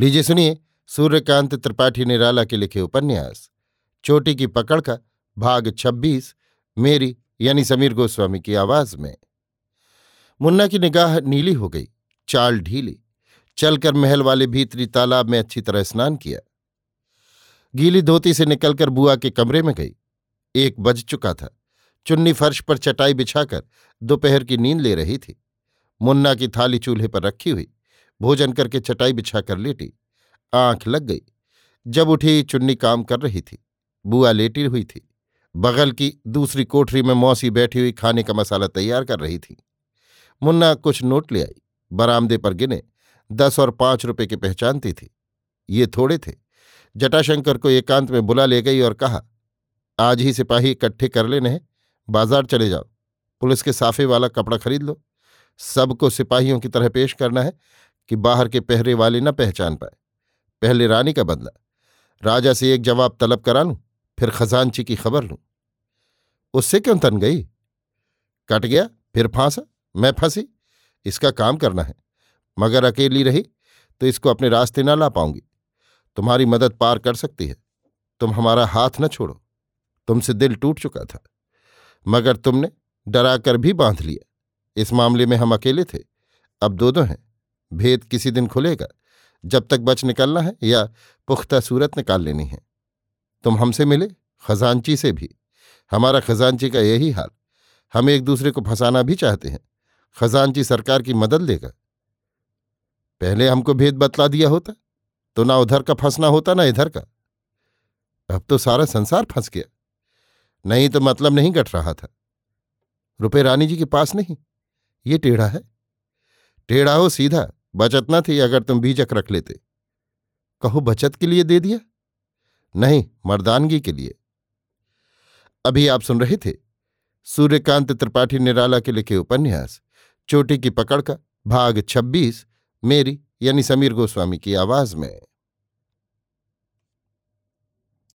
लीजिए सुनिए सूर्यकांत त्रिपाठी निराला के लिखे उपन्यास। चोटी की पकड़ का भाग 26 मेरी यानी समीर गोस्वामी की आवाज़ में। मुन्ना की निगाह नीली हो गई, चाल ढीली। चलकर महल वाले भीतरी तालाब में अच्छी तरह स्नान किया। गीली धोती से निकलकर बुआ के कमरे में गई। एक बज चुका था। चुन्नी फर्श पर चटाई बिछाकर दोपहर की नींद ले रही थी। मुन्ना की थाली चूल्हे पर रखी हुई। भोजन करके चटाई बिछा कर लेटी। आँख लग गई। जब उठी चुन्नी काम कर रही थी। बुआ लेटी हुई थी। बगल की दूसरी कोठरी में मौसी बैठी हुई खाने का मसाला तैयार कर रही थी। मुन्ना कुछ नोट ले आई। बरामदे पर गिने। दस और पाँच रुपए की पहचानती थी। ये थोड़े थे। जटाशंकर को एकांत में बुला ले गई और कहा, आज ही सिपाही इकट्ठे कर लेने हैं। बाज़ार चले जाओ। पुलिस के साफे वाला कपड़ा खरीद लो। सबको सिपाहियों की तरह पेश करना है। कि बाहर के पहरे वाले न पहचान पाए। पहले रानी का बदला। राजा से एक जवाब तलब करा लूँ, फिर खजानची की खबर लूँ। उससे क्यों तन गई? कट गया, फिर फांसा, मैं फंसी। इसका काम करना है। मगर अकेली रही तो इसको अपने रास्ते ना ला पाऊँगी। तुम्हारी मदद पार कर सकती है। तुम हमारा हाथ न छोड़ो। तुमसे दिल टूट चुका था। मगर तुमने डराकर भी बाँध लिया। इस मामले में हम अकेले थे। अब दो दो हैं। भेद किसी दिन खुलेगा, जब तक बच निकलना है या पुख्ता सूरत निकाल लेनी है। तुम हमसे मिले खजानची से भी। हमारा खजानची का यही हाल। हम एक दूसरे को फंसाना भी चाहते हैं। खजानची सरकार की मदद लेगा। पहले हमको भेद बतला दिया होता तो ना उधर का फंसना होता, ना इधर का। अब तो सारा संसार फंस गया। नहीं तो मतलब नहीं गट रहा था। रुपये रानी जी के पास नहीं। ये टेढ़ा है। टेढ़ा हो सीधा। बचत न थी अगर तुम बीजक रख लेते। कहो, बचत के लिए दे दिया? नहीं, मर्दानगी के लिए। अभी आप सुन रहे थे सूर्यकांत त्रिपाठी निराला के लिखे उपन्यास, चोटी की पकड़ का, भाग 26 मेरी यानी समीर गोस्वामी की आवाज़ में।